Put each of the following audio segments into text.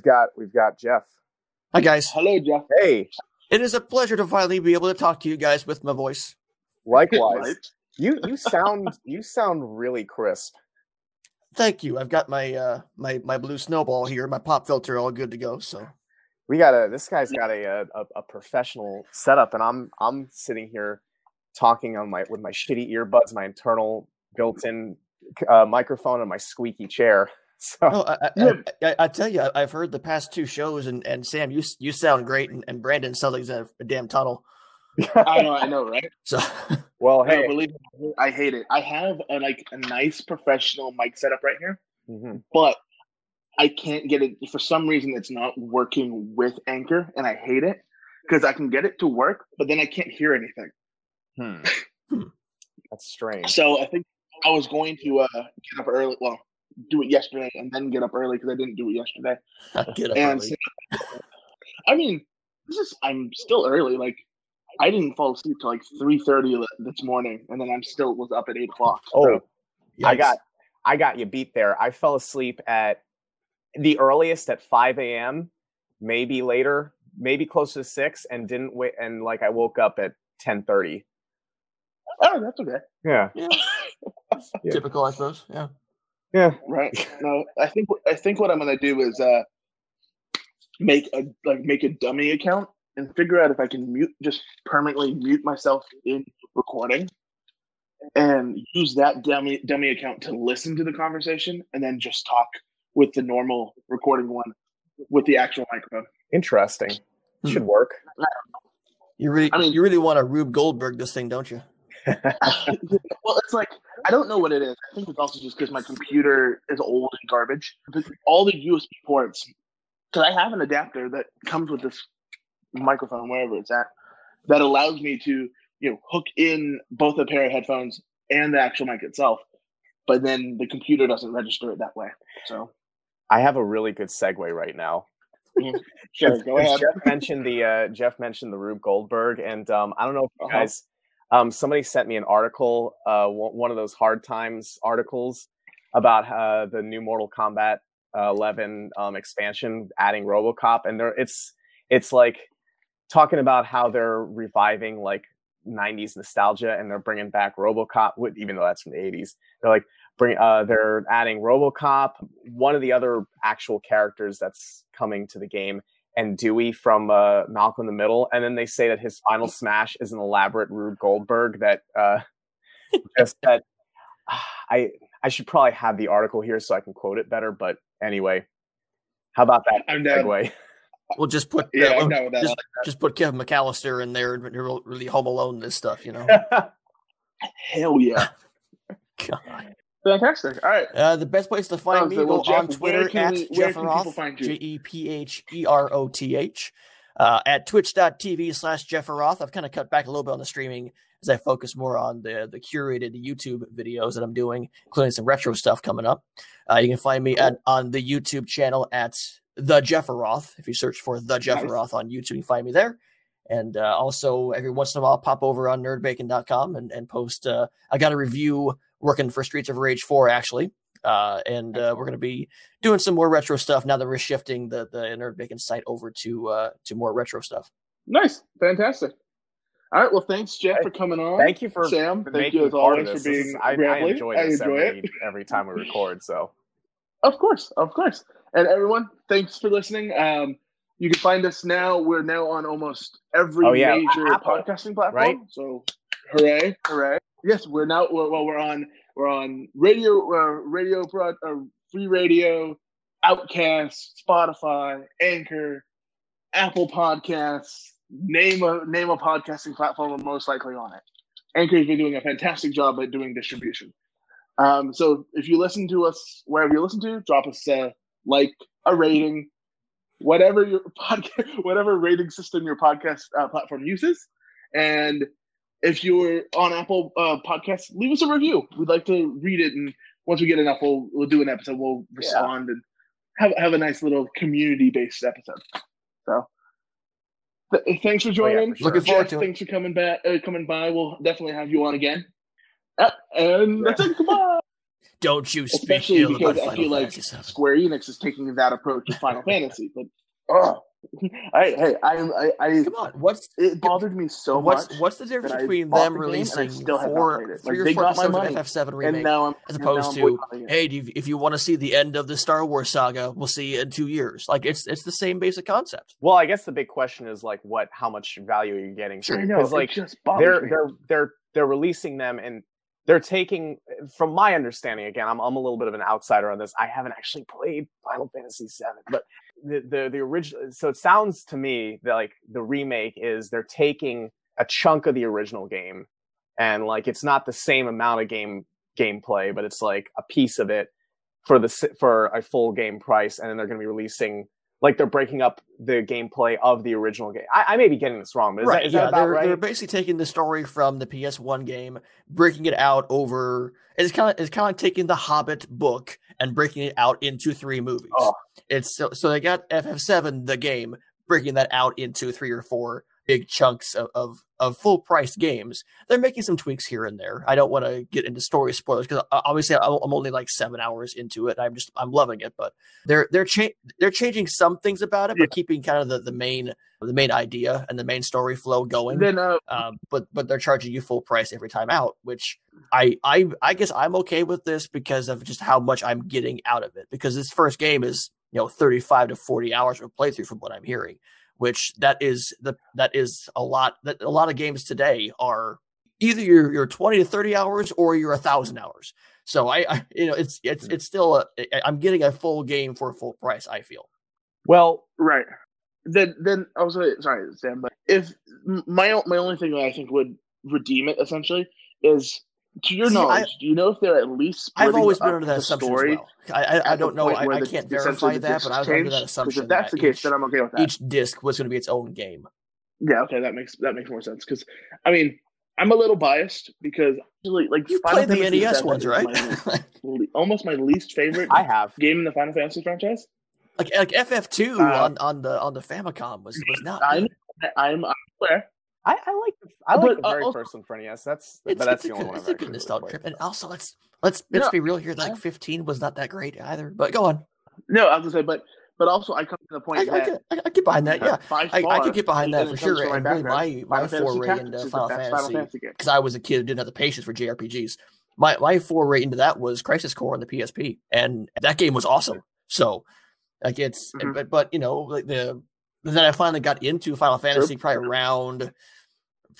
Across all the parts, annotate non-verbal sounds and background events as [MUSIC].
we've got we've got Jeff. Hi guys. Hello, Jeff. Hey, It is a pleasure to finally be able to talk to you guys with my voice. likewise. You you sound you sound really crisp. Thank you. I've got my uh my my blue snowball here, my pop filter all good to go. So We got a this guy's got a a, a professional setup, and I'm I'm sitting here talking on my with my shitty earbuds, my internal built-in uh, microphone, and my squeaky chair. So oh, I, I, I, I, I tell you, I- I've heard the past two shows, and, and Sam, you you sound great, and, and Brandon sounds like he's a, a damn tunnel. I know, I know, right? So [LAUGHS] well, No, hey, believe me, I hate it. I have a, like a nice professional mic setup right here, mhm. but I can't get it for some reason. It's not working with Anchor, and I hate it because I can get it to work, but then I can't hear anything. Hmm. that's strange. So I think I was going to uh, get up early. Well, do it yesterday and then get up early because I didn't do it yesterday. [LAUGHS] get up And early. [LAUGHS] I mean, this is I'm still early. Like I didn't fall asleep till like three thirty this morning, and then I'm still was up at eight o'clock. Oh, So, I got I got you beat there. I fell asleep at the earliest at 5 a.m., maybe later, maybe close to six, and didn't wait. And like I woke up at 10:30. oh, that's okay. Yeah, Yeah. [LAUGHS] Yeah. typical, I suppose. Yeah. Yeah. Right? No, I think I think what I'm gonna do is uh make a like make a dummy account and figure out if I can mute just permanently mute myself in recording and use that dummy dummy account to listen to the conversation and then just talk with the normal recording one with the actual microphone. Interesting. Hmm. Should work. You really, I mean- you really want to Rube Goldberg this thing, don't you? [LAUGHS] well, it's like I don't know what it is. I think it's also just because my computer is old and garbage. But all the USB ports, because I have an adapter that comes with this microphone wherever it's at, that allows me to you know hook in both a pair of headphones and the actual mic itself. But then the computer doesn't register it that way. So I have a really good segue right now. sure, Because- go ahead. Jeff mentioned the uh, Jeff mentioned the Rube Goldberg, and um, I don't know if you Uh-huh. guys. Um, somebody sent me an article, uh, one of those hard times articles about uh, the new Mortal Kombat uh, 11 um, expansion, adding RoboCop, and there it's it's like talking about how they're reviving like 90s nostalgia, and they're bringing back RoboCop, even though that's from the 80s. They're like bring uh, they're adding RoboCop, one of the other actual characters that's coming to the game and Dewey from uh, Malcolm in the Middle, and then they say that his final [LAUGHS] smash is an elaborate Rube Goldberg that uh, [LAUGHS] just that I I should probably have the article here so I can quote it better. But anyway, how about that I'm down. segue? We'll just put Yeah, uh, I'm down with that. just, just put Kevin McAllister in there and really, really home alone this stuff, you know. [LAUGHS] Hell yeah. God. Fantastic. All right. Uh, the best place to find Oh, me well, go on Twitter at we- Jepheroth? J E P H E R O T H. Uh, at twitch.tv slash Jepheroth. I've kind of cut back a little bit on the streaming as I focus more on the, the curated YouTube videos that I'm doing, including some retro stuff coming up. Uh, you can find me at, on the YouTube channel at The Jepheroth. If you search for The Jeff Nice. Roth on YouTube, you can find me there. And uh, also, every once in a while, I'll pop over on nerdbacon.com and, and post. Uh, I got a review working for Streets of Rage 4, actually. Uh, and uh, we're going to be doing some more retro stuff now that we're shifting the, the Nerd Bacon site over to uh, to more retro stuff. Nice. Fantastic. All right. Well, thanks, Jeff, for coming on. Thank you for Sam. for Thank you as always for this. This being is- I, I gravelly. enjoy I enjoy every it. every time we record. So Of course, of course. And everyone, thanks for listening. Um, you can find us now. We're now on almost every Oh, yeah, major Apple, podcasting platform. right? So, hooray, hooray! Yes, we're now. Well, well, we're on. We're on radio, uh, radio, broad, uh, free radio, Outcast, Spotify, Anchor, Apple Podcasts. Name a name a podcasting platform. We're most likely on it. Anchor has been doing a fantastic job at doing distribution. Um, so if you listen to us wherever you listen to, drop us a like, a rating, whatever your [LAUGHS] podcast, whatever rating system your podcast uh, platform uses, and if you're on Apple uh, Podcasts, leave us a review. We'd like to read it, and once we get enough, we'll we'll do an episode. We'll respond and have have a nice little community based episode. So. th- Thanks for joining. for sure. Looking forward Jeff, to it. Thanks for coming back. Uh, coming by. We'll definitely have you on again. Uh, and that's it. Goodbye. [LAUGHS] Don't you speak especially because I feel like. Square Enix is taking that approach with Final Fantasy. But oh, [LAUGHS] I hey, I I, I Come on, what's it bothered me so what's much. what's the difference between bought them the game and I releasing still have not four, played it. three Like, or they four got my episodes of money, FF7 and remake, now I'm as and now opposed I'm to boycotting it. hey, do you, if you want to see the end of the Star Wars saga, we'll see you in two years. Like it's it's the same basic concept. Well, I guess the big question is like, what? How much value are you getting? I know, because it like just they're bothers me. they're they're they're releasing them and they're taking from my understanding again I'm, I'm a little bit of an outsider on this i haven't actually played final fantasy 7 but the, the the original so it sounds to me that like the remake is they're taking a chunk of the original game and like it's not the same amount of game gameplay but it's like a piece of it for the for a full game price and then they're going to be releasing like they're breaking up the gameplay of the original game i, I may be getting this wrong but is right? that, yeah, they're right they're basically taking the story from the PS1 game, breaking it out over. It's kind of it's kind of like taking the Hobbit book and breaking it out into three movies. Oh. It's so so they got FF7 the game, breaking that out into three or four big chunks of of, of full price games. They're making some tweaks here and there. I don't want to get into story spoilers because obviously I'm only like seven hours into it. I'm just I'm loving it, but they're they're cha- they're changing some things about it, but keeping kind of the, the main the main idea and the main story flow going. Then uh, Um, but but they're charging you full price every time out, which I I I guess I'm okay with this because of just how much I'm getting out of it. Because this first game is you know 35 to 40 hours of playthrough from what I'm hearing, which that is the that is a lot. That a lot of games today are either you're you're 20 to 30 hours or you're a thousand hours. So I, I you know it's it's hmm. it's still a, I- I'm getting a full game for a full price. I feel. well right. Then then I was sorry, Sam, but if my my only thing that I think would redeem it essentially is to your See, I- do you know if they're at least I've splitting always been under that assumption story as well. I I, I don't know. I, I the- can't verify that, but I was discs under changed? that 'Cause assumption. if that's that the case, each- then I'm okay with that. each disc was going to be its own game. Yeah, okay, that makes that makes more sense because I mean I'm a little biased because actually, like You Final played the Fantasy NES ones, right? my [LAUGHS] almost my least favorite i have game in the Final Fantasy franchise. like like FF2 Uh, on, on the on the Famicom was was not. I'm. I'm I'm aware. I, I like the, I like But, the uh, very also- first one for NES. That's It's, but that's it's the a only good, one it's I've a good nostalgia played. trip, and also let's let's let's No, be real here. Like 15 was not that great either. But go on, No, I was gonna say, but but also I come to the point I, that could, I, I get behind that. Yeah, [LAUGHS] by I, I could get behind that for sure. from And really, my my Final Fantasy foray into is the Final Fantasy Fantasy because I was a kid who didn't have the patience for JRPGs. My my foray into that was Crisis Core on the PSP, and that game was awesome. So, like it's Mhm. but but you know like the then I finally got into Final Fantasy probably around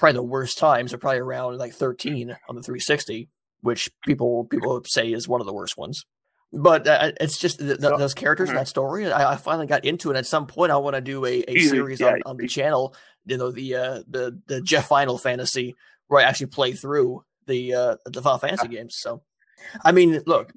probably the worst times are probably around like 13 on the 360, which people people say is one of the worst ones. But uh, it's just th- th- So- those characters Mhm. that story. I, I finally got into it. At some point, I want to do a, a Easy, series yeah, on, on the channel. You know the uh, the the Jeff Final Fantasy where I actually play through the uh, the Final Fantasy games. So, I mean, look,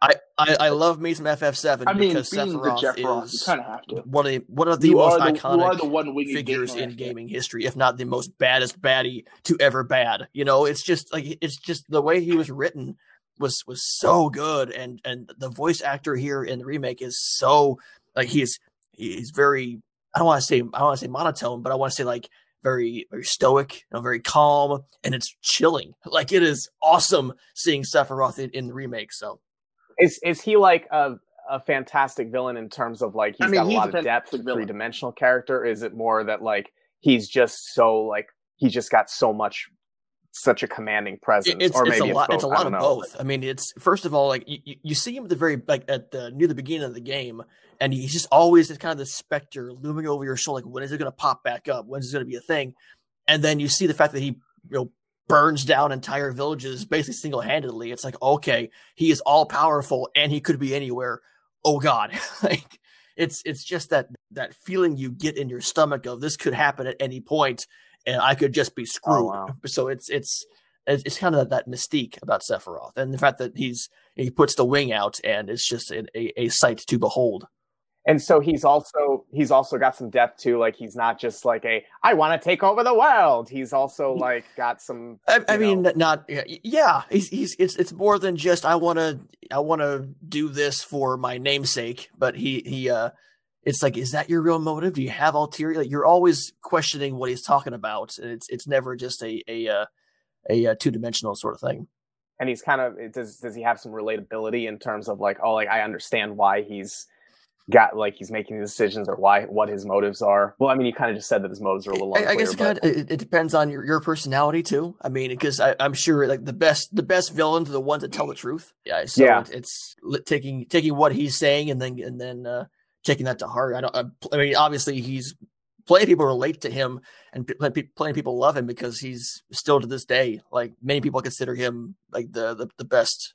I I, I love me some FF7 I mean, because Sephiroth is kind of have to. one of the one of the You most the, iconic the one figures in gaming history, if not the most baddest baddie to ever bad. You know, it's just like it's just the way he was written was was so good, and and the voice actor here in the remake is so like he's he's very I don't want to say I don't want to say monotone, but I want to say like very very stoic, you know, very calm, and it's chilling. Like it is awesome seeing Sephiroth in, in the remake. So Is is he like a a fantastic villain in terms of like he's I mean, got a he's lot a of depth, fantastic three dimensional character? Is it more that like he's just so like he just got so much such a commanding presence, It's, or it's maybe a lot. both. It's a I lot of know. both. I mean, it's first of all like you, you- you see him at the very like at the near the beginning of the game, and he's just always this kind of this specter looming over your shoulder. Like, when is it going to pop back up? When is it going to be a thing? And then you see the fact that he you know burns down entire villages basically single handedly. It's like okay, he is all powerful and he could be anywhere. Oh God, [LAUGHS] like it's it's just that that feeling you get in your stomach of this could happen at any point, and I could just be oh, screwed. wow. [LAUGHS] So it's it's it's it's kind of that mystique about Sephiroth, and the fact that he's he puts the wing out, and it's just a, a, a sight to behold. And so he's also he's also got some depth too. Like he's not just like a I want to take over the world. He's also like got some. I, I mean, know- not yeah. He's he's it's it's more than just I want to I want to do this for my namesake, but he he uh, it's like is that your real motive? Do you have ulterior? Like, you're always questioning what he's talking about, and it's it's never just a a uh, a, uh two dimensional sort of thing. and he's kind of does does he have some relatability in terms of like oh like I understand why he's got like he's making the decisions or why what his motives are. Well, I mean, you kind of just said that his motives are a little. Unclear, I, I guess it, kind of, it, it, depends on your, your personality too. I mean, because I'm sure like the best the best villains are the ones that tell the truth. Yeah, so yeah. it's taking taking what he's saying and then and then uh, taking that to heart. I don't. I mean, obviously he's plenty of people relate to him and plenty, people love him because he's still to this day like many people consider him like the the, the best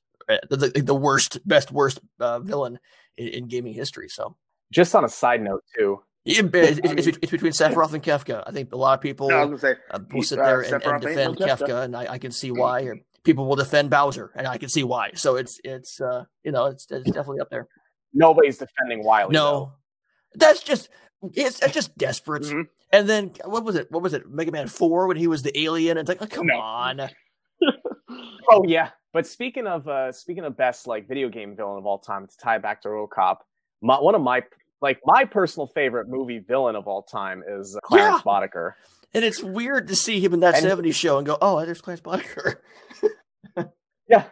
the, the worst best worst uh, villain in, in, gaming history so just on a side note too [LAUGHS] it's, it's, it's, between Sephiroth and Kefka. I think a lot of people no, say, uh, will sit there and, and defend Kefka, Kefka, and I, I, can see why. Or people will defend Bowser, and I can see why. So it's it's uh, you know it's, it's definitely up there. Nobody's defending Wily. No, though. that's just it's, it's just desperate. Mm-hmm. And then what was it? What was it? Mega Man Four when he was the alien. It's like, oh, come no. on. [LAUGHS] oh yeah. But speaking of uh speaking of best like video game villain of all time, to tie back to RoboCop, my, one of my like my personal favorite movie villain of all time is Clarence yeah. Boddicker. And it's weird to see him in that and, 70s show and go, oh, there's Clarence Boddicker. [LAUGHS] yeah.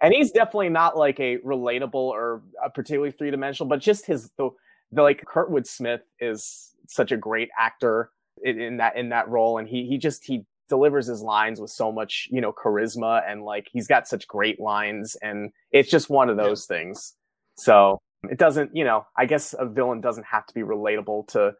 And he's definitely not like a relatable or a particularly three dimensional, but just his the the like Kurtwood Smith is such a great actor in, in that in that role, and he he just he delivers his lines with so much you know charisma and like he's got such great lines, and it's just one of those yeah. things. So it doesn't you know I guess a villain doesn't have to be relatable to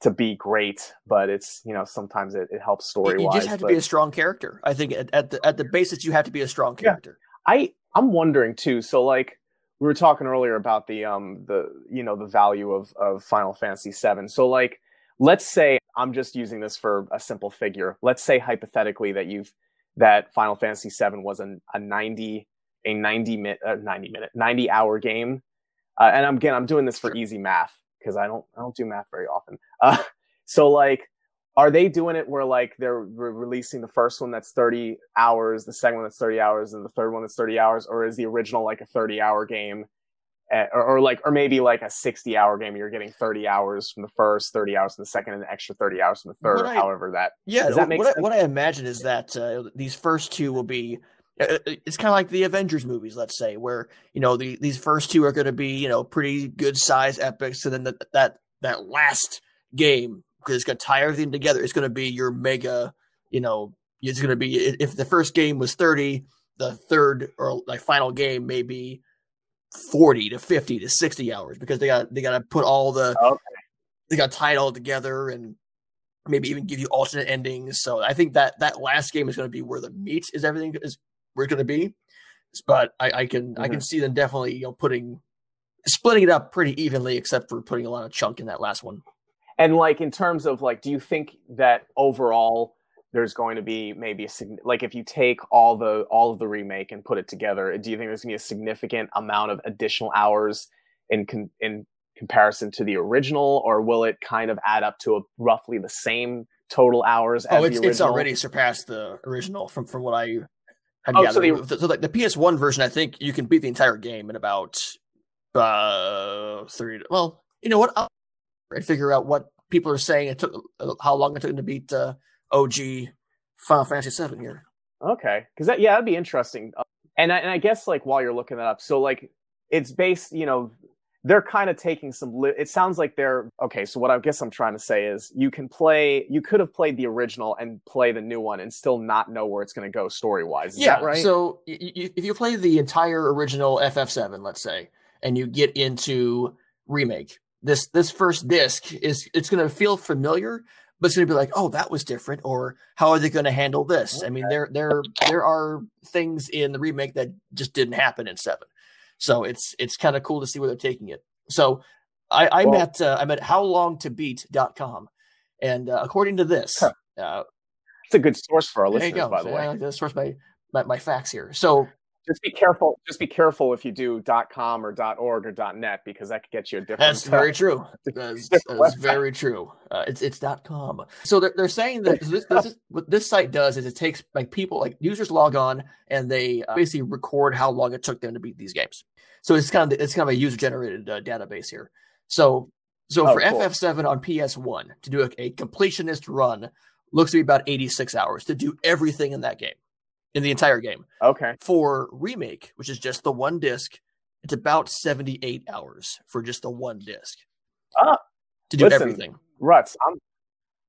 to be great, but it's you know sometimes it, it helps story. Wise. You just have but... to be a strong character. I think at, at the at the basis you have to be a strong character. Yeah. I I'm wondering too. So like we were talking earlier about the um the you know the value of of Final Fantasy VII. So like let's say I'm just using this for a simple figure. Let's say hypothetically that you've that Final Fantasy VII was a, a 90 a 90 minute uh, 90 minute 90 hour game. Uh, and I'm, again I'm doing this for easy math because I don't I don't do math very often. [LAUGHS] Uh, so like are they doing it where like they're re- releasing the first one that's 30 hours the second one that's 30 hours and the third one that's 30 hours or is the original like a 30 hour game uh, or, or, like or maybe like a 60 hour game you're getting 30 hours from the first 30 hours from the second and an extra 30 hours from the third I, however that yeah does that make what? I, what i imagine is that uh, these first two will be uh, uh, it's kind of like the Avengers movies, let's say, where you know the, these first two are going to be you know pretty good size epics, and then the, that that last game because it's going to tie everything together. It's going to be your mega, you know, it's going to be if the first game was 30, the third or like final game may be 40 to 50 to 60 hours because they got they got to put all the okay. they got tied all together and maybe even give you alternate endings. So I think that that last game is going to be where the meat is everything is where it's going to be. But I, I can mm-hmm. I can see them definitely you know putting splitting it up pretty evenly, except for putting a lot of chunk in that last one. And like in terms of like, do you think that overall there's going to be maybe a like if you take all the all of the remake and put it together, do you think there's going to be a significant amount of additional hours in con- in comparison to the original, or will it kind of add up to a, roughly the same total hours? Oh, it's, it's already surpassed the original from from what I. Oh, so, the, so like the PS1 version, I think you can beat the entire game in about uh three. Well, you know what? I'll, figure out what people are saying. It took uh, how long it took them to beat uh, OG Final Fantasy VII here. Okay, because that yeah, that'd be interesting. And I, and I guess like while you're looking that up, so like it's based, you know, they're kind of taking some. Li- it sounds like they're okay. So what I guess I'm trying to say is, you can play. You could have played the original and play the new one and still not know where it's going to go story wise. Yeah, right. So y- y- if you play the entire original FF7, let's say, and you get into remake, this this first disc is it's going to feel familiar but it's going to be like oh that was different or how are they going to handle this? I mean there there there are things in the remake that just didn't happen in 7 so it's it's kind of cool to see where they're taking it. So i i'm well, at uh, i'm at howlongtobeat.com and uh, according to this huh. uh, it's a good source for our listeners by the way. Uh, source my, my my facts here. So just be careful. Just be careful if you do .com or .org or .net because that could get you a different. That's very true. [LAUGHS] That's, that's very true. Uh, it's it's .com. So they're, they're saying that this, this is, what this site does is it takes like people like users log on and they uh, basically record how long it took them to beat these games. So it's kind of it's kind of a user generated uh, database here. So so oh, for cool. FF7 on PS1 to do a, a completionist run looks to be about 86 hours to do everything in that game. In the entire game. Okay. For remake, which is just the one disc, it's about 78 hours for just the one disc. Ah, to do listen, everything. Ruts, I'm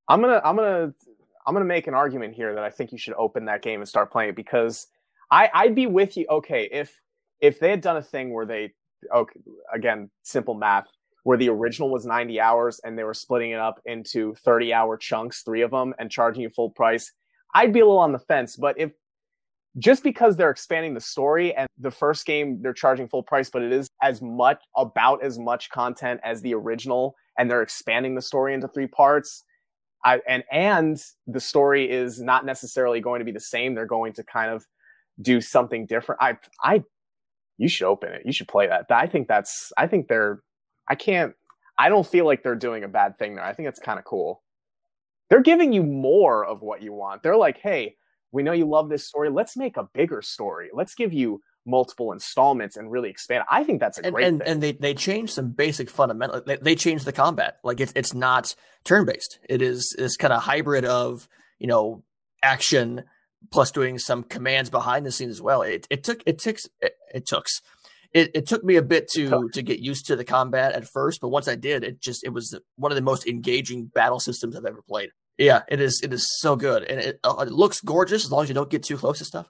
I'm gonna I'm gonna I'm gonna make an argument here that I think you should open that game and start playing it because I I'd be with you. Okay, if if they had done a thing where they okay again simple math where the original was 90 hours and they were splitting it up into 30 hour chunks, three of them, and charging you full price, I'd be a little on the fence. But if just because they're expanding the story and the first game they're charging full price, but it is as much about as much content as the original, and they're expanding the story into three parts. I, and and the story is not necessarily going to be the same. They're going to kind of do something different. I I you should open it. You should play that. I think that's I think they're I can't I don't feel like they're doing a bad thing there. I think it's kind of cool. They're giving you more of what you want. They're like, "Hey, we know you love this story. Let's make a bigger story. Let's give you multiple installments and really expand. I think that's a and, great and, thing. and they they changed some basic fundamental. They, they changed the combat. Like it's it's not turn based. It is this kind of hybrid of you know action plus doing some commands behind the scenes as well. It it took it took it, it took it, it took me a bit to to get used to the combat at first, but once I did, it just it was one of the most engaging battle systems I've ever played. Yeah, it is. It is so good, and it, uh, it looks gorgeous as long as you don't get too close to stuff.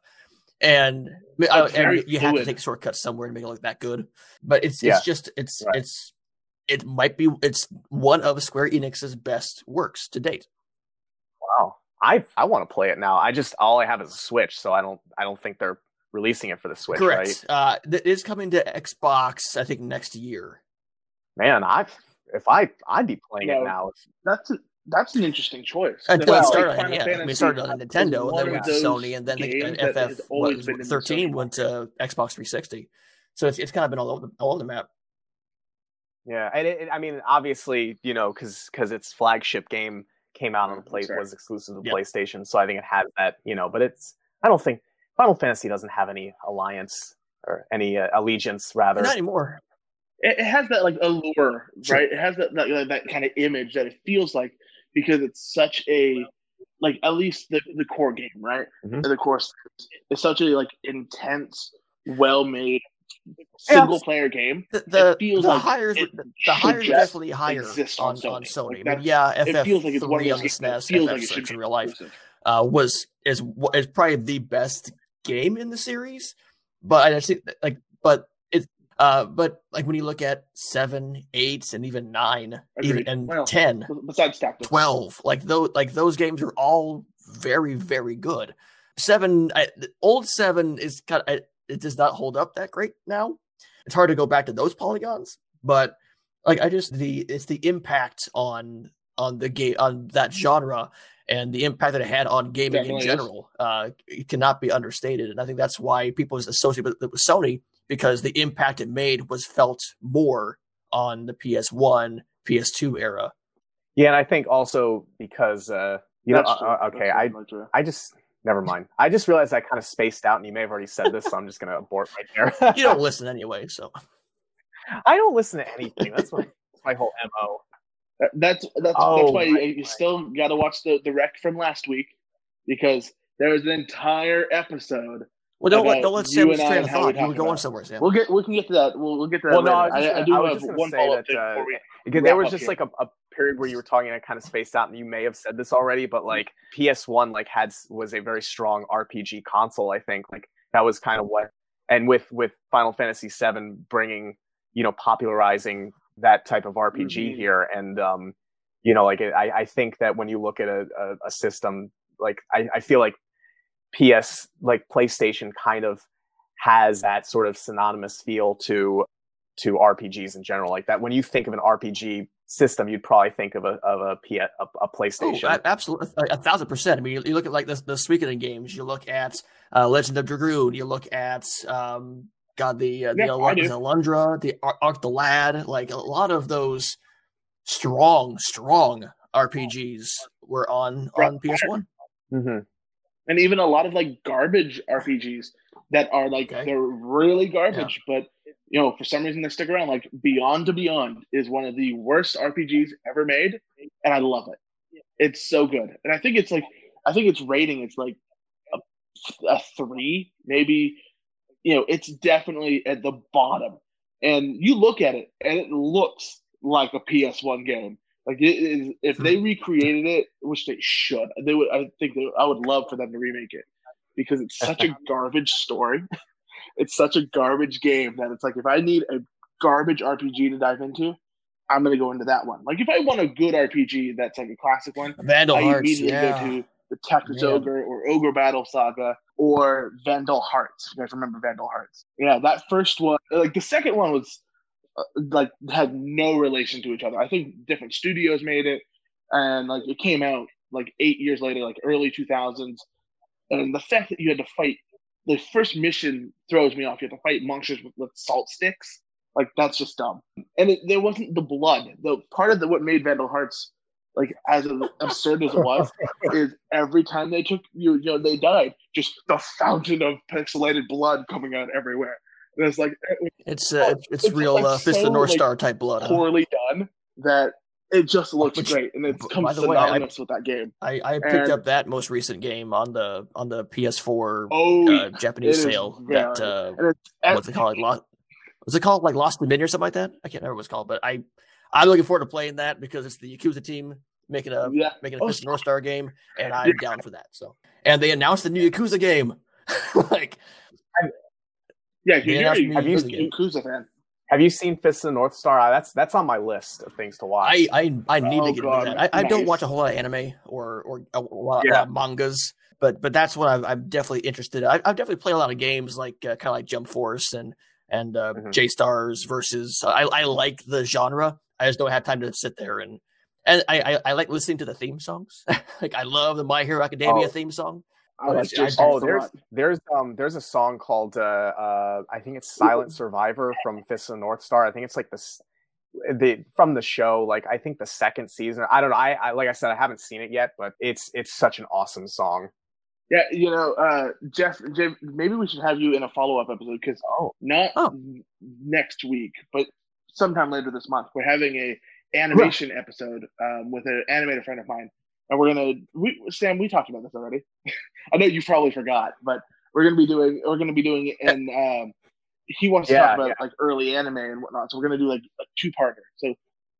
And, uh, and you have to take shortcuts somewhere to make it look that good. But it's Yeah. it's just it's Right. it's it might be it's one of Square Enix's best works to date. wow. I I want to play it now. I just all I have is a Switch, so I don't I don't think they're releasing it for the Switch, Correct. right? Uh, it is coming to Xbox, I think, next year. Man, I if I I'd be playing No. it now. That's a, that's an interesting choice. Until Well, it started, like on, yeah. I mean, Fantasy it started on Nintendo, and then of went to Sony, and then the games FF has always what, been in the 13 went to Xbox 360. So it's, it's kind of been all over the, all over the map. Yeah, and it, it- I mean, obviously, you know, because because its flagship game came out on the play right. was exclusive to Yep. PlayStation, so I think it had that, you know. But it's I don't think Final Fantasy doesn't have any alliance or any uh, allegiance, rather. Not anymore. it, it has that like allure, Sure. right? It has that that, that that kind of image that it feels like because it's such a like at least the the core game, right? Mhm. The core series is such a like intense, well made single player game. The the, feels the like hires it the, the hires definitely higher exist on, on on Sony. Sony. Like, I mean, that's- yeah, It feels like it's one of those on the games that SNES, feels like it FF should six in real life uh, was is is probably the best game in the series. But I think like but it's uh but like when you look at seven, eight, and even nine, even and Well, ten, Besides Tactics. 12 like those like those games are all very very good seven I, old seven is kind of it does not hold up that great now it's hard to go back to those polygons but like i just the it's the impact on on the game on that genre and the impact that it had on gaming in Definitely is. general uh it cannot be understated and i think that's why people associate with, with sony because the impact it made was felt more on the ps1 ps2 era Yeah, and I think also because uh, you know, That's true. uh, uh, okay, That's I true. I just never mind. I just realized I kind of spaced out, and you may have already said this, so I'm just gonna abort right there. [LAUGHS] you don't listen anyway, so I don't listen to anything. That's my that's my whole mo. That's that's Oh, that's why you, you still got to watch the the rec from last week because there was an entire episode. Well don't let don't let you Sam and I train of how we thought. You were going about somewhere, Sam. We'll get we can get to that. We'll, we'll get to that. Well, no, I was just I, I gonna- do I have one say follow up that, uh, we. Because there was just here. like a, a period where you were talking and I kind of spaced out, and you may have said this already, but like PS1 like had was a very strong RPG console. I think like that was kind of what, and with with Final Fantasy VII bringing you know popularizing that type of RPG Mhm. here, and um, you know like I I think that when you look at a a, a system like I, I feel like PS like PlayStation kind of has that sort of synonymous feel to to RPGs in general. Like that when you think of an RPG system, you'd probably think of a of a, P- a, a Oh, PlayStation. a- absolutely, a, a thousand percent. I mean, you, you look at like the the Suikoden games. You look at uh, Legend of Dragoon. You look at um, God, the uh, Yeah, the I. Al- Alundra, the Ar- Arc the Lad. Like a lot of those strong, strong RPGs were on on PS One. Mhm. And even a lot of like garbage RPGs that are like Okay. they're really garbage, but you know for some reason they stick around. Like Beyond the Beyond is one of the worst RPGs ever made, and I love it. It's so good, and I think it's like I think its rating it's like a a three, maybe. You know, it's definitely at the bottom. And you look at it, and it looks like a PS1 game. Like it is, if they recreated it, which they should, they would. I think they, I would love for them to remake it because it's such a [LAUGHS] garbage story. [LAUGHS] it's such a garbage game that it's like if I need a garbage RPG to dive into, I'm gonna go into that one. Like if I want a good RPG that's like a classic one, Vandal I Hearts. immediately Yeah. go to the Tactics Man. Ogre or Ogre Battle Saga or Vandal Hearts. If you guys remember Vandal Hearts, yeah, that first one, like the second one was Uh, like had no relation to each other. I think different studios made it, and like it came out like eight years later, like early 2000s, and the fact that you had to fight the first mission throws me off. You have to fight monsters with, with salt sticks. Like that's just dumb. And it, there wasn't the blood. The part of the what made Vandal Hearts like as absurd as it was [LAUGHS] oh, is every time they took you, you know, they died, just the fountain of pixelated blood coming out everywhere. And it's like It's uh, it's, it's It's, real like, uh, Fist of so, the North like, Star type blood. was huh? poorly done that it just looks Which- great, and it's b- come by the way, I- with that game. I, I picked and- up that most recent game on the on the PS4 Oh, uh, Japanese it sale. very- That uh, what's it called? Like, Lost, was it called like Lost Dominion or something like that? I can't remember what it's called, but I I'm looking forward to playing that because it's the Yakuza team making a Yeah, making a Oh, Fist of North Star game, and I'm down for that. So, and they announced the new Yakuza game. [LAUGHS] like, yeah. Yeah, You're that's a me. Have you seen Yakuza fan? Have you seen Fist of the North Star? Uh, That's that's on my list of things to watch. I I, I need Oh, to get God, into that. I, I don't watch a whole lot of anime or or a, lot, Yeah. of mangas, but but that's what I'm, I'm definitely interested. in. I, I've definitely played a lot of games like uh, kind of like Jump Force and and uh, Mhm. J Stars versus. I I like the genre. I just don't have time to sit there and and I I, I like listening to the theme songs. [LAUGHS] like I love the My Hero Academia Oh. theme song. I like I- Jason I- oh, there's there's um there's a song called uh, uh I think it's Silent Survivor from Fist of the North Star. I think it's like this the from the show like I think the second season. I don't know. I, I like I said I haven't seen it yet, but it's it's such an awesome song. Yeah, you know, uh, Jeff, Jeff, maybe we should have you in a follow up episode because Oh, not Oh. n- next week, but sometime later this month, we're having a animation episode um, with an animator friend of mine, and we're gonna. We, Sam, we talked about this already. [LAUGHS] I know you probably forgot, but we're gonna be doing. We're gonna be doing it, and um, he wants to Yeah, talk about like early anime and whatnot. So we're gonna do like a two parter. So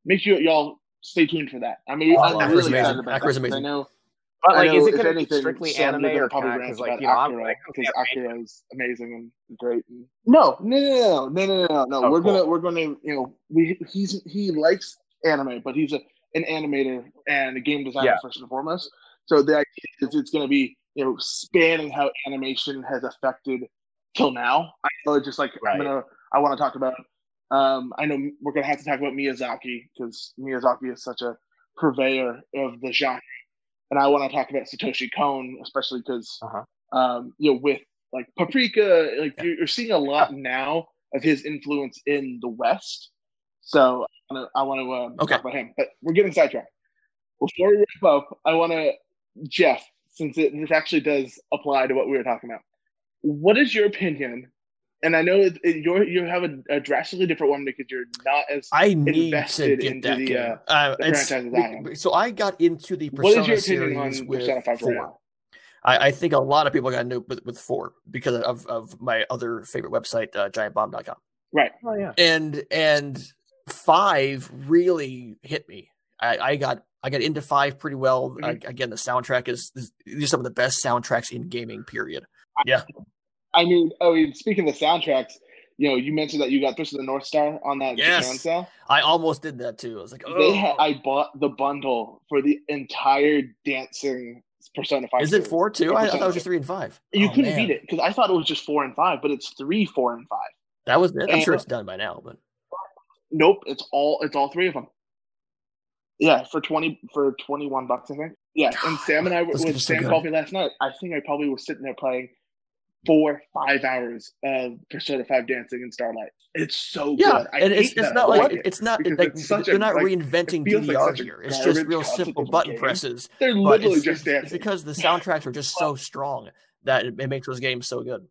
make sure y'all stay tuned for that. I mean, Oh, I'm Akira's really amazing. excited about Akira's that. 'cause I know but like, know is it going to be strictly Sam, anime or probably can rant because like about you know Akira when it comes because animation- Akira is amazing and great. And... No, no, no, no, no, no, no, no. Oh, we're cool. gonna, we're gonna, you know, we he's he likes anime, but he's a an animator and a game designer Yeah. first and foremost. So the idea is it's gonna be you know spanning how animation has affected till now. I know it's just like Right. I'm gonna I want to talk about. Um, I know we're gonna have to talk about Miyazaki because Miyazaki is such a purveyor of the genre, and I want to talk about Satoshi Kon, especially because Uh-huh. um, you know with like Paprika, like Yeah. you're, you're seeing a lot now of his influence in the West. So I wanna- I want to um, Okay. talk about him, but we're getting sidetracked. Before we wrap up, I want to Jeff, since it, this actually does apply to what we were talking about. What is your opinion? And I know it, it, you're, you have a, a drastically different one because you're not as I need to invested get into that the, game. uh, Uh, the it's- franchises I am. so I got into the What Persona is your opinion series on with Persona 5 four. I, I think a lot of people got into it with, with four because of, of my other favorite website, uh, giantbomb.com. Right. Oh yeah. And and five really hit me. I, I got I got into five pretty well. Mhm. I, again, the soundtrack is, is these are some of the best soundtracks in gaming. Period. Yeah. I mean, oh, mean, speaking of soundtracks, you know, you mentioned that you got Fist of the North Star on that Yes. Japan sale. I almost did that too. I was like, oh, They ha- I bought the bundle for the entire dancing Persona 5. is it four too? I, I thought it was just three and five. You Oh, couldn't man. beat it because I thought it was just four and five, but it's three, four, and five. That was it. I'm sure it's done by now, but Nope, it's all it's all three of them. Yeah, for twenty for twenty one bucks, I think. Yeah, and Sam and I games are Sam called me last night, I think I probably was sitting there playing four, five hours of Persona Five Dancing in Starlight. It's so yeah, good. I and it's it's not like it. it's not like it's they're a, not like, reinventing feels like DDR here. It's just real simple button game. presses. They're literally it's, just it's- it's because the [LAUGHS] soundtracks are just so strong that it, it makes those games so good.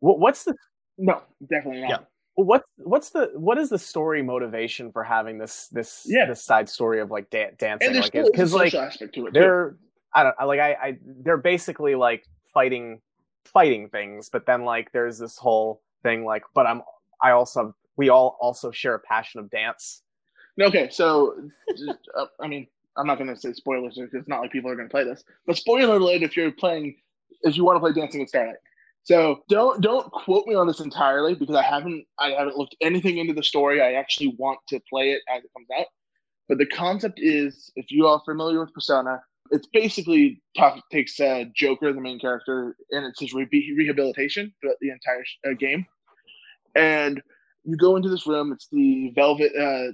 What, what's the No, definitely not. Yeah. What what's the what is the story motivation for having this this Yeah. this side story of like da- dancing like because like social aspect to it. too. they're I don't like I, I they're basically like fighting fighting things, but then like there's this whole thing like, but I'm I also we all also share a passion of dance. Okay, so uh, I mean, I'm not going to say spoilers because it's not like people are going to play this, but spoiler alert if you're playing, if you want to play Dancing with Starlight. So don't don't quote me on this entirely because I haven't I haven't looked anything into the story. I actually want to play it as it comes out. But the concept is, if you are familiar with Persona, it's basically takes uh, Joker, the main character, and it's his re- rehabilitation throughout the entire uh, game. And you go into this room. It's the Velvet. Uh,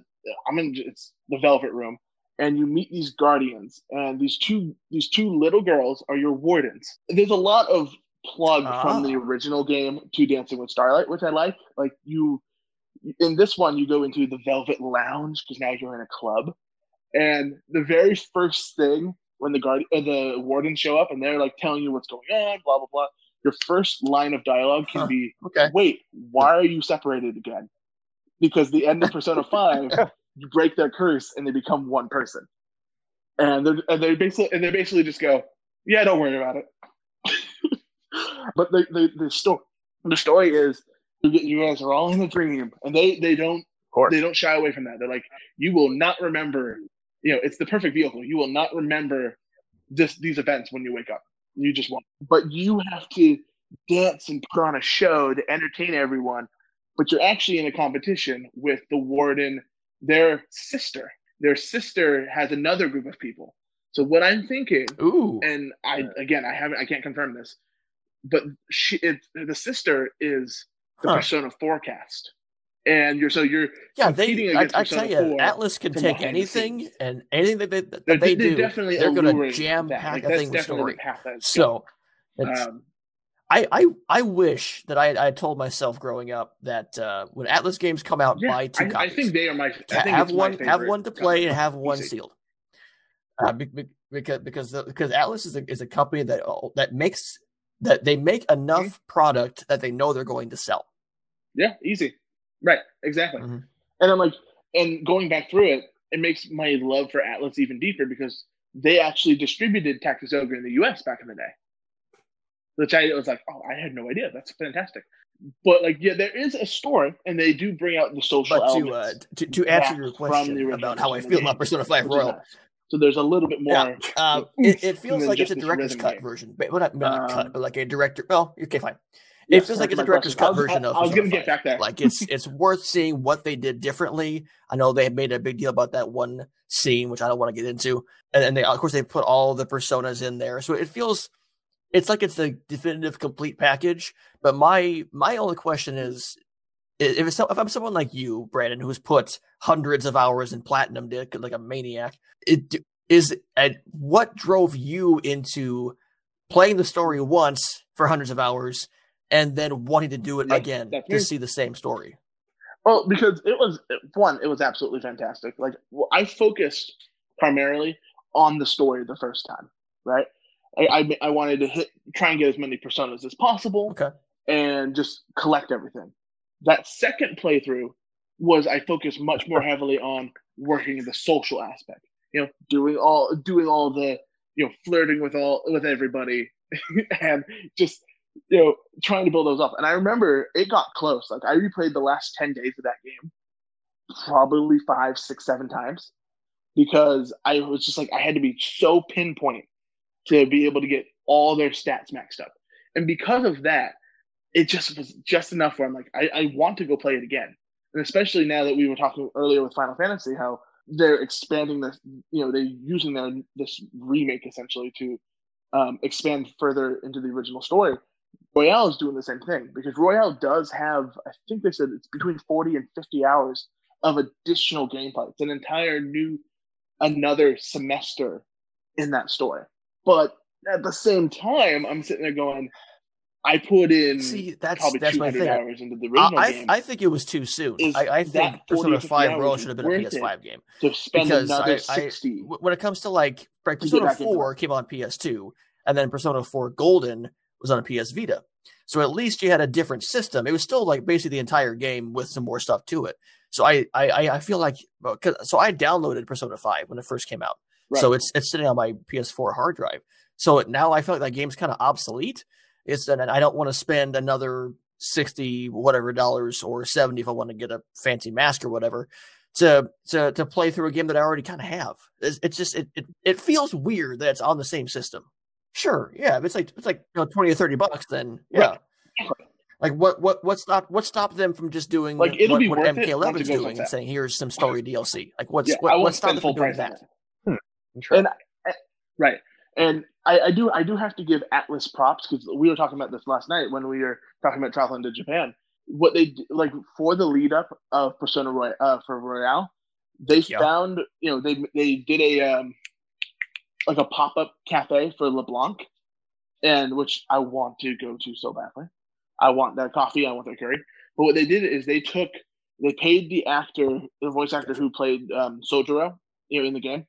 I'm in. It's the Velvet Room, and you meet these guardians. And these two these two little girls are your wardens. There's a lot of plug from the original game to Dancing with Starlight, which I like. Like you, in this one, you go into the Velvet Lounge because now you're in a club, and the very first thing when the guard uh, the wardens show up and they're like telling you what's going on, blah blah blah. Your first line of dialogue can huh. be, okay. "Wait, why are you separated again?" Because the end of Persona [LAUGHS] Five, you break their curse and they become one person, and they and they basically and they basically just go, "Yeah, don't worry about it." But the, the the story the story is you guys are all in a dream, and they they don't they don't shy away from that. They're like, you will not remember. You know, it's the perfect vehicle. You will not remember this these events when you wake up. You just won't. But you have to dance and put on a show to entertain everyone. But you're actually in a competition with the warden, their sister. Their sister has another group of people. So what I'm thinking, Ooh. and I again I haven't I can't confirm this, but she it, the sister is the huh. Persona forecast. And you're so you're yeah. They I, I tell you, Atlus can take anything and anything that they, that they, they do. Definitely they're going to jam pack like, a thing with story. So, um, I, I I wish that I I told myself growing up that uh, when Atlus games come out, yeah, buy two I, copies. I think they are my. have one have one to play and have one Easy. sealed. Uh, because because because Atlus is a is a company that that makes that they make enough mm-hmm. product that they know they're going to sell. Yeah, easy. Right, exactly. Mm-hmm. And I'm like, and going back through it, it makes my love for Atlus even deeper because they actually distributed Tactics Ogre in the US back in the day. Which I was like, oh, I had no idea. That's fantastic. But like, yeah, there is a store, and they do bring out the social. But to uh, to, to answer your question about how I feel about Persona Five Royal, so there's a little bit more. Yeah. Um, it, it, feels like it's a director's cut game. version, but not, not um, cut, but like a director. Well, okay, fine. It yes, feels like it's a director's question. cut version I, of. I was going to get back there. like it's [LAUGHS] it's worth seeing what they did differently. I know they made a big deal about that one scene, which I don't want to get into, and, and they of course they put all the personas in there, so it feels it's like it's the definitive complete package. But my my only question is if it's if I'm someone like you, Brandon, who's put hundreds of hours in platinum dick like a maniac, it is at what drove you into playing the story once for hundreds of hours and then wanting to do it again to see the same story. Well, because it was one, it was absolutely fantastic. Like I focused primarily on the story the first time, right? I, I, I wanted to hit, try and get as many personas as possible, okay, and just collect everything. That second playthrough was I focused much more heavily on working in the social aspect. You know, doing all doing all the you know flirting with all with everybody, [LAUGHS] and just you know trying to build those up. And I remember it got close. Like I replayed the last ten days of that game, probably five, six, seven times, because I was just like I had to be so pinpoint to be able to get all their stats maxed up. And because of that, it just was just enough where I'm like, I, I want to go play it again. And especially now that we were talking earlier with Final Fantasy, how they're expanding this, you know, they're using their this remake essentially to um, expand further into the original story. Royal is doing the same thing because Royal does have, I think they said it's between 40 and 50 hours of additional gameplay. It's an entire new, another semester in that story. But at the same time, I'm sitting there going, I put in see that's probably that's my thing. hours into the original I, game. I think it was too soon. I, I think Persona Five Royal should have been a PS5 game to spend because another I, 60. I, when it comes to like right, Persona Four came on PS2, and then Persona Four Golden was on a PS Vita. So at least you had a different system. It was still like basically the entire game with some more stuff to it. So I I I feel like uh, so I downloaded Persona Five when it first came out. Right. So it's it's sitting on my PS4 hard drive. So now I feel like that game's kind of obsolete It's and I don't want to spend another sixty whatever dollars or seventy if I want to get a fancy mask or whatever to to to play through a game that I already kind of have. It's, it's just it, it it feels weird that it's on the same system. Sure, yeah, if it's like it's like you know twenty or thirty bucks, then yeah. Right. Like what what what stopped what stopped them from just doing Like, it'll what, be what worth it MK11 once it is goes on doing and saying here's some story DLC. Like what's Yeah, I what, won't what stopped them from doing price that? it. Hmm. Sure. And I- right, and I, I do I do have to give Atlus props because we were talking about this last night when we were talking about traveling to Japan. What they like for the lead up of Persona Roy uh, for Royal, they Yeah. found you know they they did a um, like a pop up cafe for LeBlanc, and which I want to go to so badly. I want their coffee. I want their curry. But what they did is they took they paid the actor, the voice actor who played um, Sojiro, you know, in the game,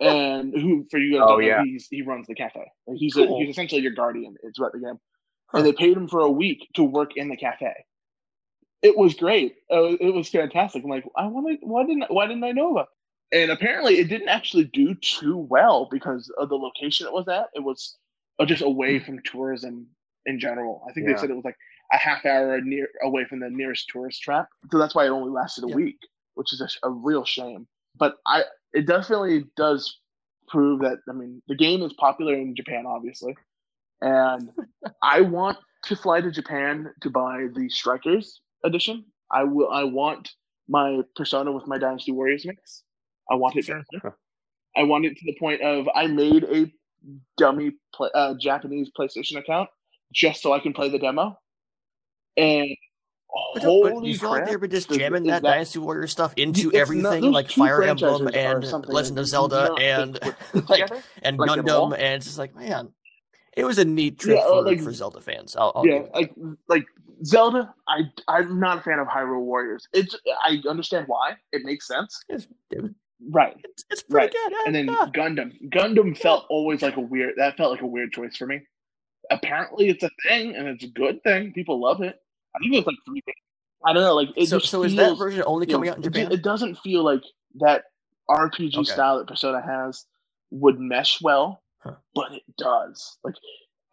and who for you guys Oh, don't know, yeah. he's he runs the cafe. Like, he's Cool. a, he's essentially your guardian. It's about the game, Huh. and they paid him for a week to work in the cafe. It was great. Uh, it was fantastic. I'm like, I want to. Why didn't Why didn't I know about? It? And apparently, it didn't actually do too well because of the location it was at. It was uh, just away from tourism in general. I think Yeah. they said it was like a half hour near away from the nearest tourist trap. So that's why it only lasted a Yeah. week, which is a, a real shame. But I, it definitely does prove that. I mean, the game is popular in Japan, obviously, and [LAUGHS] I want to fly to Japan to buy the Strikers edition. I will. I want my Persona with my Dynasty Warriors mix. I want it. Sure. I want it to the point of I made a dummy play, uh, Japanese PlayStation account just so I can play the demo. And But, don't- but holy you feel like crap! they were just jamming that, that- Dynasty Warrior stuff into not- everything, those like Fire Emblem and Legend of Zelda [LAUGHS] and like and like. Gundam, and it's just like, man, it was a neat trip Yeah, for, like- for Zelda fans. I'll, I'll yeah, like like Zelda, I I'm not a fan of Hyrule Warriors. It's I understand why. It makes sense. It's, Right. it's, it's pretty Right. good. yeah, And then yeah. Gundam. Gundam felt always like a weird that felt like a weird choice for me. Apparently it's a thing and it's a good thing. People love it. I think it's like three days. I don't know, like it so, just so is that version only you know, coming out in Japan? It, doesn't feel like that RPG Okay. style that Persona has would mesh well, Huh. but it does. Like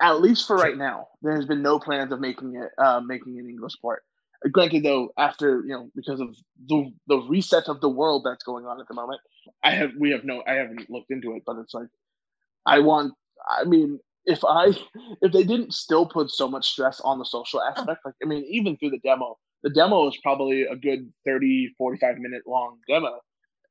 at least for right now, there has been no plans of making it uh, making an English port. Uh, Granted, though, after you know, because of the the reset of the world that's going on at the moment, I have we have no I haven't looked into it, but it's like I want. I mean, if I if they didn't still put so much stress on the social aspect, like I mean, even through the demo, the demo is probably a good 30, 45 minute long demo,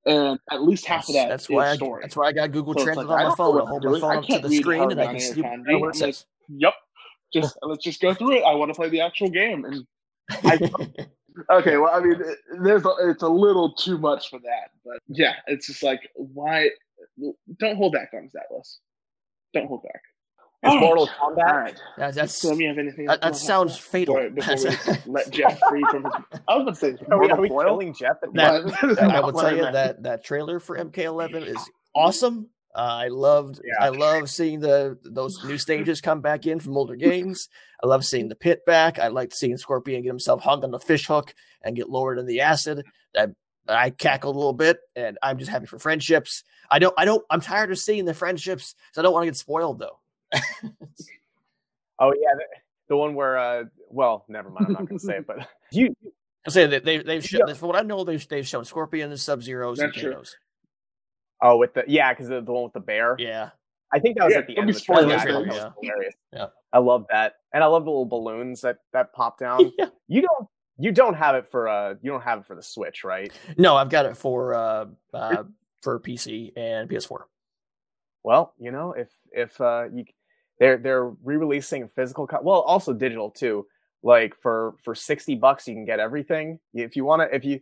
and at least half of That's, that that's is why I, that's why I got Google So Translate like, on my phone. I hold my phone up to can't the screen and I can see what it says. Yep. Just [LAUGHS] let's just go through it. I want to play the actual game. And I, [LAUGHS] okay, well, I mean, it, there's a, it's a little too much for that, but yeah, it's just like why don't hold back on Atlus. Don't hold back. Is All right. Mortal Kombat? right. That- that's So let me have anything. that, that sounds want fatal. to- before, before we [LAUGHS] let Jeff free from his. I was going to say Are we, are we killing Jeff at the [LAUGHS] That- end? I will tell you that that trailer for MK11 is awesome. Uh, I loved Yeah. I love seeing the those new stages come back in from older games. I love seeing the pit back. I liked seeing Scorpion get himself hung on the fish hook and get lowered in the acid. I, I cackled a little bit, and I'm just happy for friendships. I don't I don't I'm tired of seeing the friendships, so I don't want to get spoiled though. [LAUGHS] Oh yeah, the, the one where uh well, never mind, I'm not gonna say it, but [LAUGHS] you I say that they they've shown Yeah. from what I know they've they've shown Scorpion and Sub Zeros and That's true. Thanos. oh with the yeah, because the, the one with the bear. Yeah, I think that was Yeah, at the end of the trailer. spoiling I thought things. that was hilarious. Yeah. I love that. And I love the little balloons that that pop down. [LAUGHS] yeah. You don't you don't have it for uh you don't have it for the Switch, right? No, I've got it for uh, uh for PC and PS4. Well, you know, if if uh you they're they're re-releasing physical co- well, also digital too. Like for for 60 bucks you can get everything. If you want to if you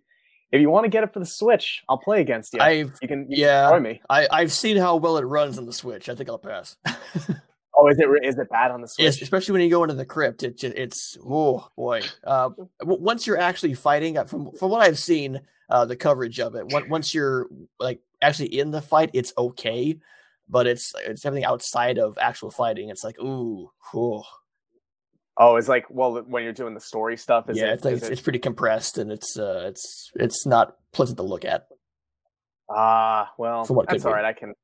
if you want to get it for the Switch, I'll play against you. I've you can you yeah. can me. I I've seen how well it runs on the Switch. I think I'll pass. [LAUGHS] Oh, is it is it bad on the Switch? Yes, especially when you go into the crypt. It ju- it's oh boy. Uh, once you're actually fighting, uh, from from what I've seen, uh, the coverage of it. Once you're like actually in the fight, it's okay, but it's it's everything outside of actual fighting. It's like ooh, ooh. Oh, it's like well when you're doing the story stuff. Is yeah, it, it's like is it's, it- it's pretty compressed and it's uh it's it's not pleasant to look at. Ah, well, From what that's all right. be. I can,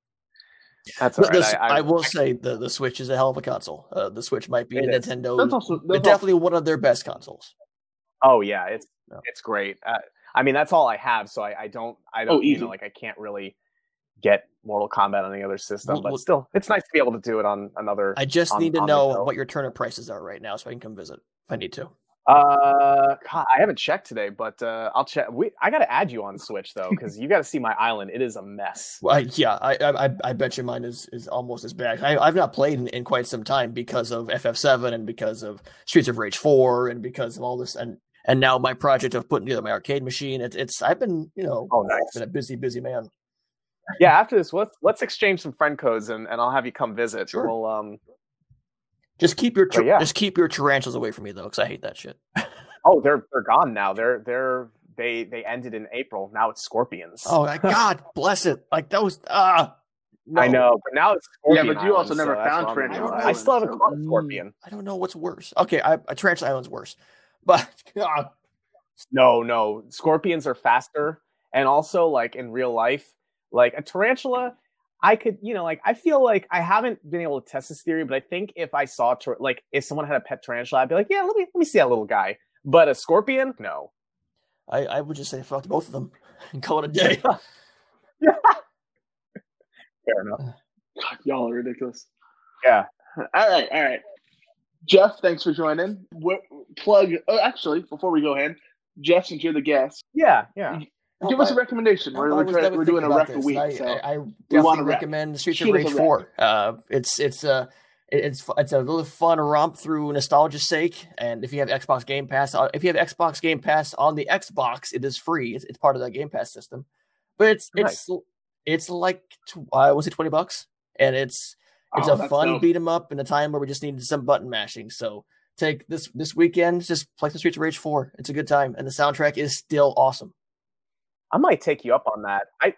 That's all The- right. the s- I, I, will say the, the Switch is a hell of a console. Uh, the Switch might be It is. Nintendo, That's also that's also, definitely one of their best consoles. Oh yeah, it's No. it's great. Uh, I mean, that's all I have, so I, I don't I don't Oh, you know like I can't really get Mortal Kombat on the other system, but still, it's nice to be able to do it on another. I just on- need to know what your turnip prices are right now, so I can come visit if I need to. Uh, God, I haven't checked today, but uh, I'll check. We, I got to add you on Switch though, [LAUGHS] because you got to see my island. It is a mess. Well, I, yeah, I, I I- I bet you mine is, is almost as bad. I, I've not played in, in quite some time because of FF7 and because of Streets of Rage 4 and because of all this and and now my project of putting together my arcade machine. It's it's I've been you know Oh, nice. been a busy busy man. Yeah, after this, let's let's exchange some friend codes and, and I'll have you come visit. Sure. We'll um. Just keep your But tar- yeah. just keep your tarantulas away from me though, because I hate that shit. [LAUGHS] Oh, they're they're gone now. They're they're they they ended in April. Now it's scorpions. Oh my [LAUGHS] God, bless it! Like that was ah. I no. know, but now it's Yeah, but you also Island, never so found what I'm Tarantula. I still haven't so- caught a scorpion. I don't know what's worse. Okay, I, a tarantula island's worse, [LAUGHS] but ah, No, no. Scorpions are faster. And also, like in real life, like a tarantula, I could, you know, like I feel like I haven't been able to test this theory, but I think if I saw, tar- like, if someone had a pet tarantula, I'd be like, yeah, let me let me see that little guy. But a scorpion, no. I, I would just say fuck both of them [LAUGHS] and call it a day. [LAUGHS] Fair enough. God, y'all are ridiculous. Yeah. All right, all right. Jeff, thanks for joining. What, plug. Oh, actually, before we go ahead, Jeff, since you're the guest, Yeah, yeah. Give us a recommendation. I We're, we're, trying, we're doing a rec a week, I, so I, I definitely a recommend Streets of Rage. Four. Uh, it's it's uh it's it's a little fun romp through nostalgia's sake, and if you have Xbox Game Pass, uh, if you have Xbox Game Pass on the Xbox, it is free. It's, it's part of the Game Pass system, but it's it's it's like tw- uh, was it twenty bucks, and it's it's Oh, a fun dope. beat 'em up in a time where we just needed some button mashing. So take this this weekend, just play the Streets of Rage Four. It's a good time, and the soundtrack is still awesome. I might take you up on that. I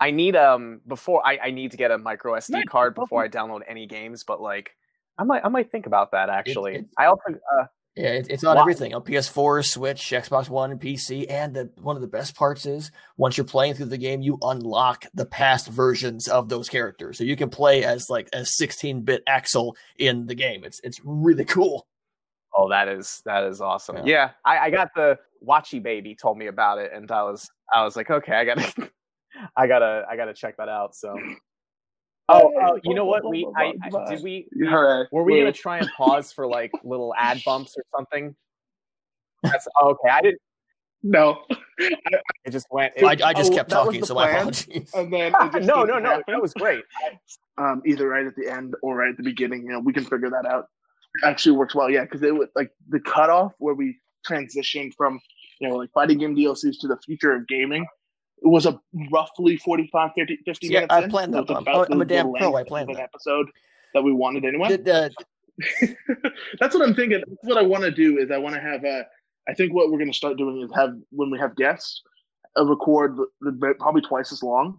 I need um before I, I need to get a micro SD Nice. card before I download any games, but like I might I might think about that actually. it- I also uh, Yeah, it, it's on Why- everything on PS4, Switch, Xbox One, and PC. And the, one of the best parts is once you're playing through the game, you unlock the past versions of those characters, so you can play as like a 16-bit Axel in the game. It's it's really cool. Oh, that is that is awesome. Yeah. Yeah, I, I got the Watchy baby told me about it, and I was I was like, okay, I gotta [LAUGHS] I gotta I gotta check that out. So, oh, oh you know what? We I, I did we All right. were we Wait. gonna try and pause for like [LAUGHS] little ad bumps or something? That's okay. I didn't. No. It just went. I, It, I just oh, kept talking, the so my plan. apologies. And then [LAUGHS] it just no, no, no. happen. That was great. um, either right at the end or right at the beginning. You know, we can figure that out. Actually works well, yeah, because it would like the cutoff where we transitioned from you know like fighting game DLCs to the future of gaming. It was a roughly 45, 50, 50 See, I- minutes. I in. planned that, It was Bob. I'm a the- the damn pro, I planned an that. episode that we wanted anyway. Did, uh, [LAUGHS] That's what I'm thinking. That's what I want to do is I want to have a. I think what we're going to start doing is have when we have guests, a record the, the, probably twice as long,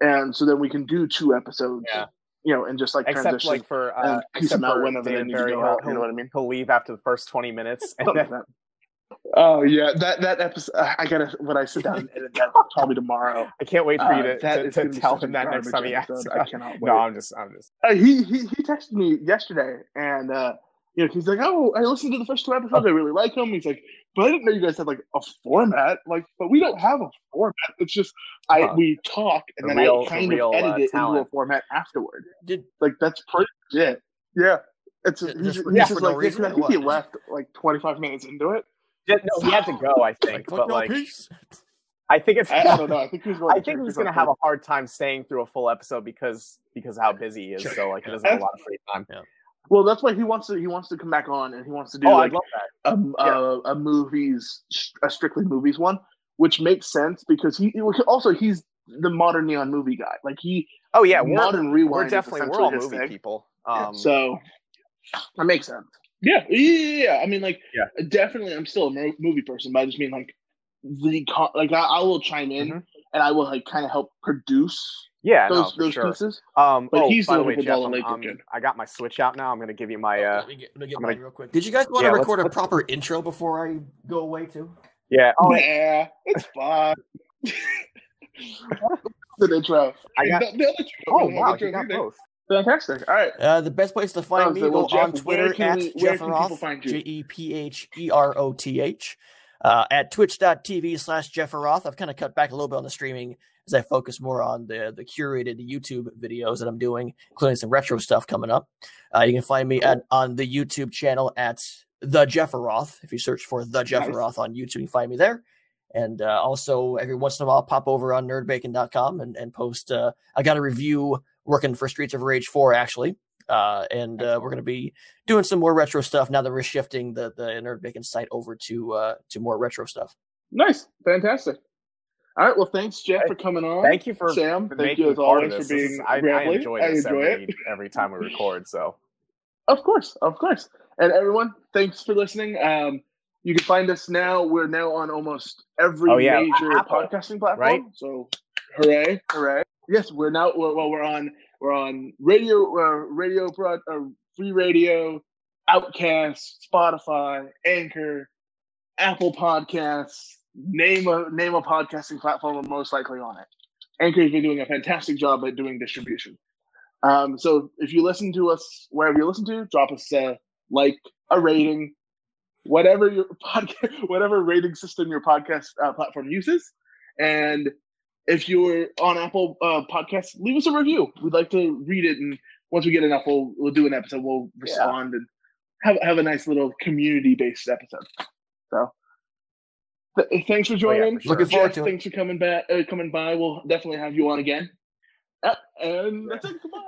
and so then we can do two episodes. Yeah. You know, and just like Except transition. like for uh, and except them out for whenever they David need to go he'll, out, you know what I mean? He'll leave after the first twenty minutes, and then, like that. Oh yeah, that that episode. I gotta when I sit down and edit that [LAUGHS] probably tomorrow. I can't wait for you Uh, to, that to, to gonna be tell him that next time he asks. episode. I cannot wait. No, I'm just, I'm just. Uh, he, he he texted me yesterday, and uh, you know he's like, "Oh, I listened to the first two episodes. I really like them." He's like, "But I didn't know you guys had like a format. Like, but we don't have a format. It's just I Huh. we talk, and The then real- I the kind real, of uh, edit it into a format afterward. did Like that's pretty legit. Yeah, it's Just he's, for- he's just just for no like reason, I think he left like 25 minutes into it. Yeah, no, he had to go, I think, fuck but like, peace. I think it's. I, I don't know. I think he was going. I think he's gonna have a hard time staying through a full episode because because of how busy he is. Sure. So like he doesn't have a lot of free time. Well, that's why he wants to. He wants to come back on, and he wants to do Oh, like I'd love that. a, a, a movies, a strictly movies one, which makes sense because he also he's the modern neon movie guy. Like he, Oh yeah, we're, modern rewind. we're definitely we're all movie thing. people. Um, so that makes sense. Yeah, yeah, yeah, yeah. I mean, like, Yeah. definitely, I'm still a movie person, but I just mean like the con- like I, I will chime in Mhm. and I will like kind of help produce yeah, no, those for those sure. pieces. Um, But oh, he's by the the one way, who Jeff, I'm- I'm- I got my Switch out now. I'm gonna give you my. Uh let me get, let me get I'm mine gonna- real quick. Did you guys want Yeah, to let's- record a let's- proper intro before I go away too? Yeah. Oh, yeah, it's fine. [LAUGHS] [LAUGHS] the intro. I got. The, the other two- Oh the wow, you got both. Fantastic. All right. Uh, the best place to find Oh, me well, go Jeff, on Twitter at we- where can people find you? J E P H E R O T H. Uh, at twitch.tv slash Jepheroth. I've kind of cut back a little bit on the streaming as I focus more on the the curated YouTube videos that I'm doing, including some retro stuff coming up. Uh, you can find me at on the YouTube channel at the Jepheroth. If you search for the Jepheroth on YouTube, you can find me there. And uh, also, every once in a while, I'll pop over on nerdbacon.com and, and post. Uh, I got a review working for Streets of Rage 4, actually. Uh, and uh, we're going to be doing some more retro stuff now that we're shifting the, the Nerd Bacon site over to uh, to more retro stuff. Nice. Fantastic. All right. Well, thanks, Jeff, for coming on. Thank you for Sam. for Thank you as part of always this. for This is- being I, I gravelly. enjoy I enjoy every, it. every time we record. So Of course, of course. And everyone, thanks for listening. Um, you can find us now. We're now on almost every Oh, yeah, major Apple, podcasting platform. right? So, hooray, hooray! Yes, we're now. We're, well, we're on. We're on radio, uh, radio, uh, free radio, Outcast, Spotify, Anchor, Apple Podcasts. Name a name a podcasting platform. We're most likely on it. Anchor has been doing a fantastic job at doing distribution. Um, so if you listen to us wherever you listen to, drop us a like, a rating, whatever your [LAUGHS] podcast, whatever rating system your podcast uh, platform uses, and if you're on Apple uh, Podcasts, leave us a review. We'd like to read it, and once we get enough, we'll we'll do an episode. We'll respond and have have a nice little community based episode. So. th- Thanks for Oh, yeah, joining. for sure. Looking forward Jeff, to it. Thanks for coming back. Uh, coming by. We'll definitely have you on again. Uh, and that's it. Goodbye.